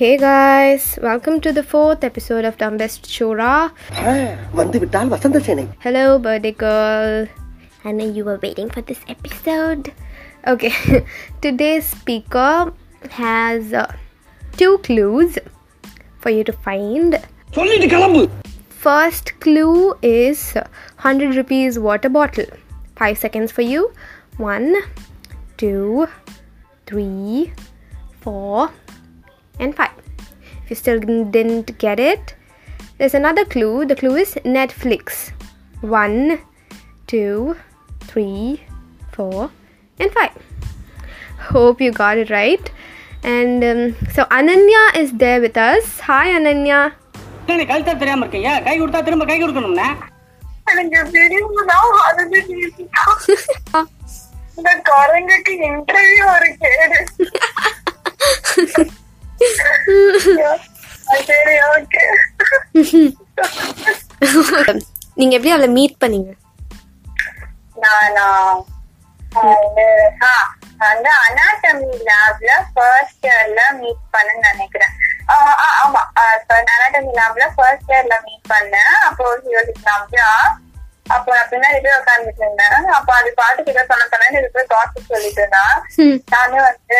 Hey guys, welcome to the fourth episode of Dumbest Shura. வந்து விட்டால் வசந்த சேனை Hello, birthday girl. I know you were waiting for this episode. Okay, today's speaker has uh, two clues for you to find. சொல்லிட்டு கிளம்பு First clue is 100 rupees water bottle. 5 seconds for you. 1, 2, 3, 4, and 5. If you still didn't get it, there's another clue. The clue is Netflix. 1, 2, 3, 4, and 5. Hope you got it right. And um, so Ananya is there with us. Hi, Ananya. எனக்கு கழுத்தா தெரியாம இருக்கீங்க கை கொடுத்தா திரும்ப கை கொடுக்கணும்னா எனக்கு தெரியும்தான் அதுக்கு கேட்டுட்டான். இந்த குரங்குக்கு இன்டர்வியூ ஒரு கேடு சரி ஓகே நீங்க எப்படி அவளை மீட் பண்ணீங்க நானா வந்து ஆ, வந்து அனாட்டமி லேப்ல ஃபர்ஸ்ட் இயர்ல மீட் பண்ணேன்னு நினைக்கிறேன் ஆமா அனாட்டமி லேப்ல ஃபர்ஸ்ட் இயர்ல மீட் பண்ணேன் அப்போ நவ்யா அப்போ நான் பின்னாடி போய் உட்காந்துட்டு இருந்தேன். அப்போ அது பாட்டுக்கு ஏதோ சொன்ன சொன்னேன் இது போய் காசு சொல்லிட்டு இருந்தான் நானே வந்து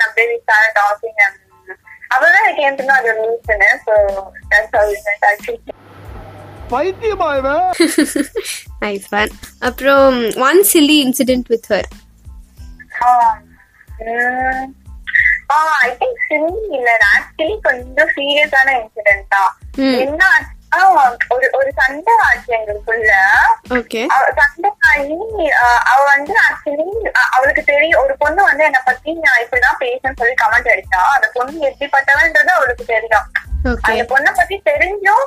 அப்படியே we started talking and அப்பதான் I came to know அது met actually பைத்தியமா இவன் நைஸ் ஒன் அப்புறம் one silly incident with her I think silly இல்ல ஆக்சுவலி கொஞ்சம் சீரியஸான இன்சிடென்ட் தான். என்ன ஒரு ஒரு சண்டை ஆச்சு எங்களுக்குள்ள அவ சண்டை ஆகி அவ வந்து ஆக்சுவலி அவளுக்கு தெரியும் ஒரு பொண்ணு வந்து என்னை பத்தி நான் இப்படிதான் பேசணும்னு சொல்லி கமெண்ட் அடிச்சா அந்த பொண்ணு எப்படிப்பட்டவன்றது அவளுக்கு தெரியும் அந்த பொண்ணை பத்தி தெரிஞ்சும்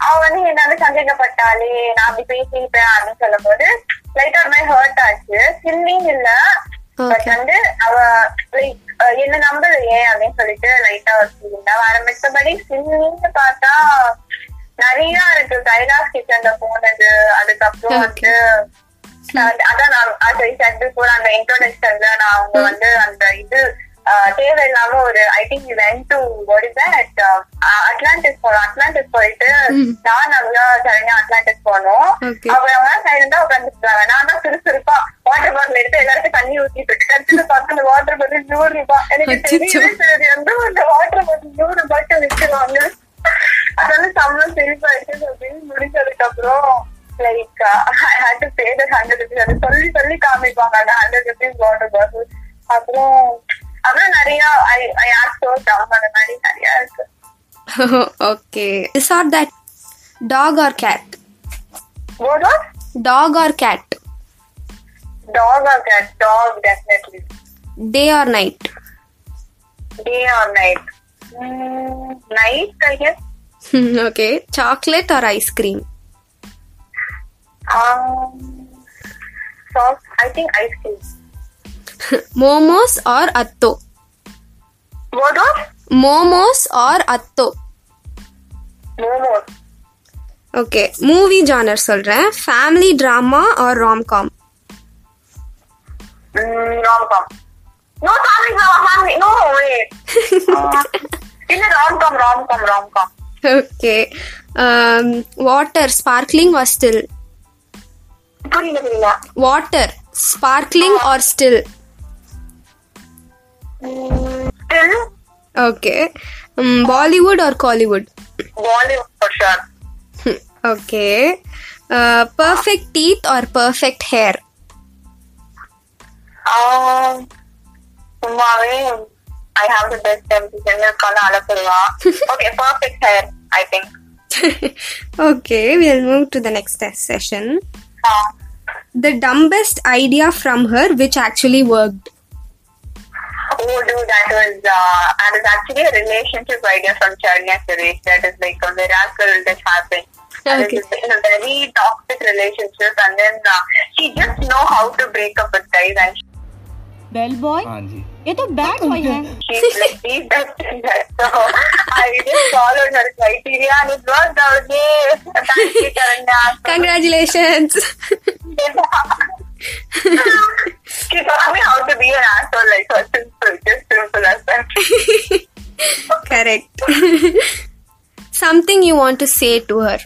அவ வந்து என்ன வந்து சந்தேகப்பட்டாளே நான் அப்படி பேசிட்டேன் அப்படின்னு சொல்லும் போது லைட்டா ஒரு மாதிரி ஹர்ட் ஆச்சு சில்லின்னு இல்ல பட். வந்து அவ லைக் என்ன நம்பலையே அப்படின்னு சொல்லிட்டு லைட்டா வச்சிருந்தா வேற மிச்சபடி சில்லின்னு பார்த்தா நிறைய இருக்கு. கைலாஸ் கிச்சன்ல போனது அதுக்கப்புறம். வந்து அதான் நான் அந்த இன்ட்ரோடக்ஷன்ல நான் அவங்க வந்து அந்த இது தேவையில்லாம ஒரு I think when to that Atlantis போனோம் அட்லாண்டிஸ் போயிட்டு. நான் நல்லா சரியா அட்லாண்டிஸ் போனோம். அவங்க சைடு தான் உட்காந்துருக்காங்க நான் தான் சுறுசுறுப்பா வாட்டர் பாட்டில் எடுத்து எல்லாருக்கும் தண்ணி ஊத்திட்டு கடைசியில பார்த்து அந்த வாட்டர் பாட்டில் நூறு ரூபாய். எனக்கு. தெரியவே சரி வந்து அந்த வாட்டர் பாட்டில் நூறு ரூபாய்க்கு விற்கிறாங்க அது வந்து சம்பளம் சிரிப்பாயிடுச்சு அப்படின்னு முடிஞ்சதுக்கு அப்புறம் like I hate to pay the hundred rupees அது சொல்லி சொல்லி காமிப்பாங்க அந்த ஹண்ட்ரட் ருபீஸ் வாட்டர் பாட்டில் அப்புறம் அப்புறம் நிறைய ஐ ஐ ஆஸ் சோ டம் அந்த மாதிரி நிறைய இருக்கு okay this or that dog or cat What was? Dog or cat Dog or cat? Dog, definitely. Day or night Day or night? Mm, night, I guess. Okay chocolate or ice cream Um, soft, I think ice cream. Momos or atho What was? Momos R atho Momos. Okay movie genre சொல்றேன் family drama or romcom Mm, rom-com. No, family, no, family. No, wait. Uh, in a rom-com, rom-com, rom-com. Okay water sparkling or still புரியல புரியல water sparkling or still Still, okay Bollywood or Kollywood Bollywood for sure. Okay perfect teeth or perfect hair Um, சும்மாவே I have the best designer Alapurva. okay, perfect hair, I think. okay, we'll move to the next session. Uh, the dumbest idea from her which actually worked. Oh, dude, that was, uh, that is actually a relationship idea from Charnya Suresh. That is like a miracle that happened. Okay. In a very toxic relationship, and then uh, she just know how to break up with guys. And she- Bellboy? Anji. ये तो bad boy है she's like the best in that. So I just followed her criteria, and it worked out. Yay! Thank you, Charanya. Congratulations! she taught me how to be an asshole, like so simple, just simple as that. correct something you want to say to her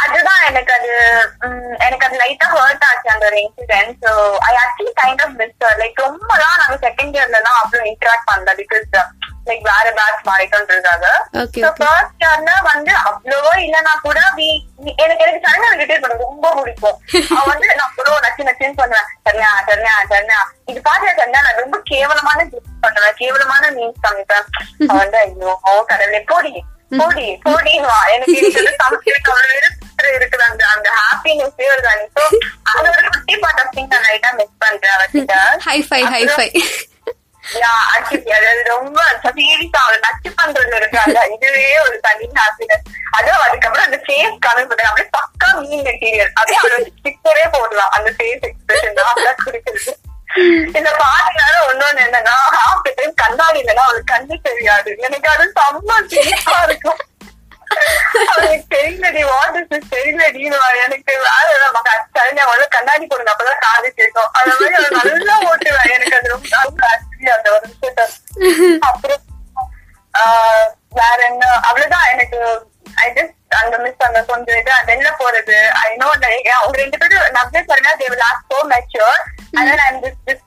அதுதான் எனக்கு அது எனக்கு அது லைட்டா hurt ஆச்சு அந்த ஒரு incident so I actually kind of miss like ரொம்பலாம் நாங்க செகண்ட் இயர்ல தான் அவ்வளவு இன்டராக்ட் பண்ணல பிகாஸ் லைக் வேற பேட்ச் okay. ஃபர்ஸ்ட் இயர்ல வந்து அவ்வளவோ இல்லைன்னா கூட எனக்கு எனக்கு சரணா ரிலேட் பண்ண ரொம்ப பிடிக்கும். அவன் வந்து நான் கூட நச்சு நச்சுன்னு பண்ணுவேன் சரண்யா சரண்யா சரண்யா இது பாத்தியா சரண்யா? நான் ரொம்ப கேவலமான பண்ணுவேன் கேவலமான மீன்ஸ் காமிப்பேன் அவன் வந்து ஐயோ கடவுளே போடி போடி போடி வா. எனக்கு இருக்குது அந்த அந்த ஹாப்பினஸ் வருது. ஸோ அது ஒரு குட்டி பார்ட் ஆஃப் திங் நான் லைட்டா மிஸ் பண்றேன் அவர்கிட்ட five யா ஆக்சுவலி அது ரொம்ப சீரியஸா நச்சு பண்றது இதுவே ஒரு தனி ஹாப்பினஸ் அதுவும் அதுக்கப்புறம் அந்த ஃபேஸ் காமிப்பது அப்படியே பக்கா மீன் மெட்டீரியல் அப்படியே அவர் ஸ்டிக்கரே போடலாம். அந்த ஃபேஸ் எக்ஸ்பிரஷன் தான். குடிக்கிறது. இந்த பாட்டுனால ஒன்னொன்னு என்னன்னா ஹாஃப் டைம் கண்ணாடி இல்லைன்னா அவளுக்கு கண்ணு தெரியாது. எனக்கு அது செம்ம சிரிப்பா இருக்கும். தெரியலடி வாட் இஸ் தெரியலடி எனக்கு வேற சரிஞ்சா முதல்ல கண்ணாடி போடுங்க அப்பதான் காது கேட்கும். அந்த மாதிரி அவன் நல்லா ஓட்டுவேன். எனக்கு அது ரொம்ப அந்த ஒரு விஷயத்த. அப்புறம் வேற என்ன அவ்வளவுதான். எனக்கு ஐ ஜஸ்ட் அந்த மிஸ் அந்த கொஞ்சம் இது வெளில போறது? ஐ நோ அவங்க ரெண்டு பேரும் நவ்வே சரியா they will ask so mature அதனால I'm just just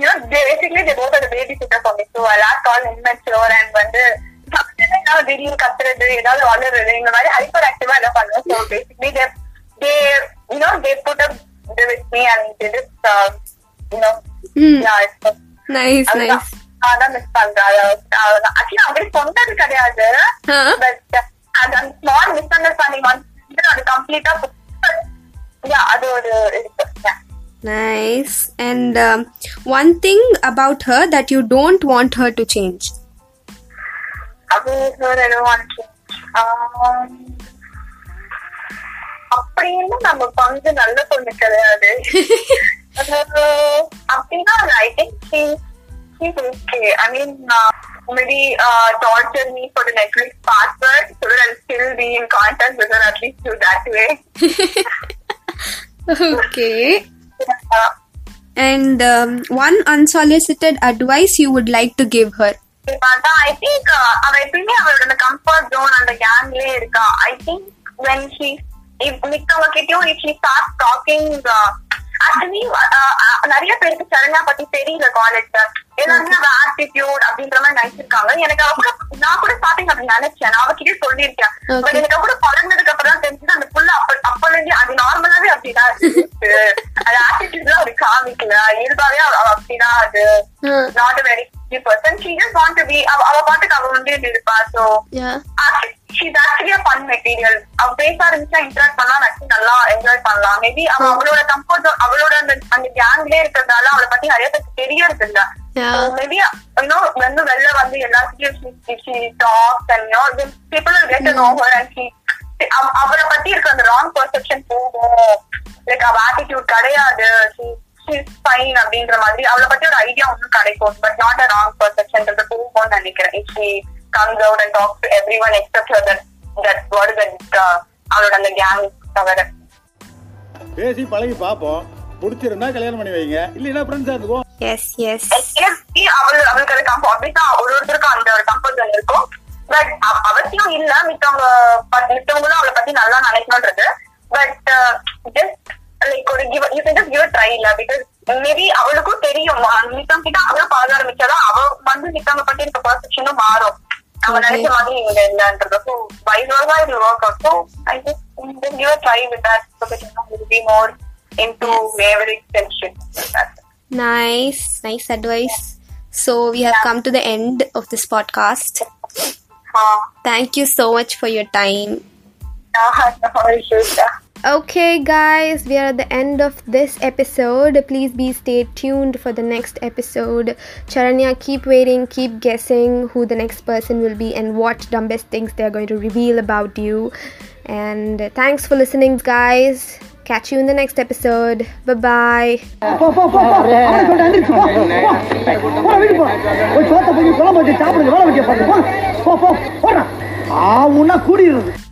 you know know they basically they both are the babysitter for me. So I'll ask all immature வந்து சமைச்சது நான் திடீர்னு கத்துறது ஏதாவது வளருது இந்த மாதிரி ஹைப்பர் ஆக்டிவா எல்லாம் பண்ணுவேன் so basically they they you know they put up with me and they just uh, you know Hmm. yeah it's nice அதுதான். nice அதான் மிஸ் பண்றேன் ஆக்சுவலி அப்படி சொன்னது கிடையாது Huh? பட் அது அந்த ஸ்மால் மிஸ் அண்டர்ஸ்டாண்டிங் வந்து அது கம்ப்ளீட்டா அது ஒரு இருக்கு Yeah. nice and um, one thing about her that you don't want her to change அது வேற எதுவும் அப்படின்னு நம்ம பங்கு நல்ல பொண்ணு கிடையாது அஹ் அப்படின்னா I think okay I mean maybe uh, torture me for the Netflix password so that I'll still be in contact with her at least through that way. okay Uh, and um, one unsolicited advice you would like to give her பார்த்தா I think அவ எப்பயுமே அவளோட அந்த comfort zone அந்த கேங்லயே இருக்கா. I think when she மிக்கவங்க கிட்டயும் if she start talking actually நிறைய பேருக்கு சரண்யா பத்தி தெரியல காலேஜ்ல எல்லாருமே அவ ஆட்டிடியூட் அப்படின்ற மாதிரி நினைச்சிருக்காங்க. எனக்கு அவ கூட நான் கூட ஸ்டார்டிங் அப்படி நினைச்சேன். நான் அவகிட்டே சொல்லியிருக்கேன். பட் எனக்கு கூட பழகினதுக்கு அப்புறம் தான் தெரிஞ்சது அந்த புள்ள அப்ப அப்பல இருந்து அது நார்மலாவே அப்படிதான் இருக்கு அது ஆட்டிடியூட்லாம் ஒரு காமிக்கல. இயல்பாவே அப்படிதான் அது. Not good person. She just want to be அவ பாட்டுக்கு அவ வந்து இருப்பா. Yeah. She's actually a fun material அவ பேச ஆரம்பிச்சா இன்டராக்ட் பண்ணலாம் நச்சு நல்லா என்ஜாய் பண்ணலாம். மேபி அவ அவளோட கம்ஃபர்ட் அவளோட அந்த அந்த கேங்லயே இருக்கிறதுனால அவளை பத்தி நிறைய பேருக்கு தெரியறது இல்ல. மேபி யூனோ வந்து வெளில வந்து எல்லாத்துலயும் talks and you know people get know her and she அவளை பத்தி இருக்க அந்த ராங் பர்செப்ஷன் போகும். லைக் அவ ஆட்டிடியூட் கிடையாது. ஃபைன் அப்படின்ற மாதிரி. அவளை பத்தி ஒரு ஐடியா ஒன்னும் கிடைக்கும். பட் நாட் அ ராங் பர்செப்ஷன்றது போகும்னு நினைக்கிறேன். If she comes out and talk to everyone except that that what that அவளோட அந்த கேங் தவிர. பேசி பழகி பார்ப்போம். பிடிச்சிருந்தா கல்யாணம் பண்ணி வைங்க. இல்லைன்னா ஃப்ரெண்ட்ஸா yes yes. Actually, அவள் அவளுக்கு அது கம்ஃபர்ட் ஒரு ஒருத்தருக்கும் அந்த ஒரு கம்ஃபர்ட் ஜோன் இருக்கும் பட் அவசியம் இல்ல மித்தவங்க மித்தவங்களும் அவளை பத்தி நல்லா நினைக்கணுன்றது. பட் ஜஸ்ட் லைக் ஒரு give you can just give try இல்ல பிகாஸ் மேபி அவளுக்கும் தெரியும். மித்தவங்க கிட்ட அவளும் பழக ஆரம்பிச்சாதான் அவ வந்து மித்தவங்க பத்தி இருக்க பர்செப்ஷனும் மாறும். நம்ம Okay. நினைச்ச மாதிரி இங்க இல்லன்றது ஸோ வைஸ் வர்ஸா இது work out so I just just give try with that so that you will be more into every friendship nice nice advice so we have come to the end of this podcast thank you so much for your time Okay, guys, we are at the end of this episode. Please be stay tuned for the next episode. Charanya, keep waiting, keep guessing who the next person will be and what dumbest things they are going to reveal about you. And thanks for listening, guys. Catch you in the next episode. Bye bye.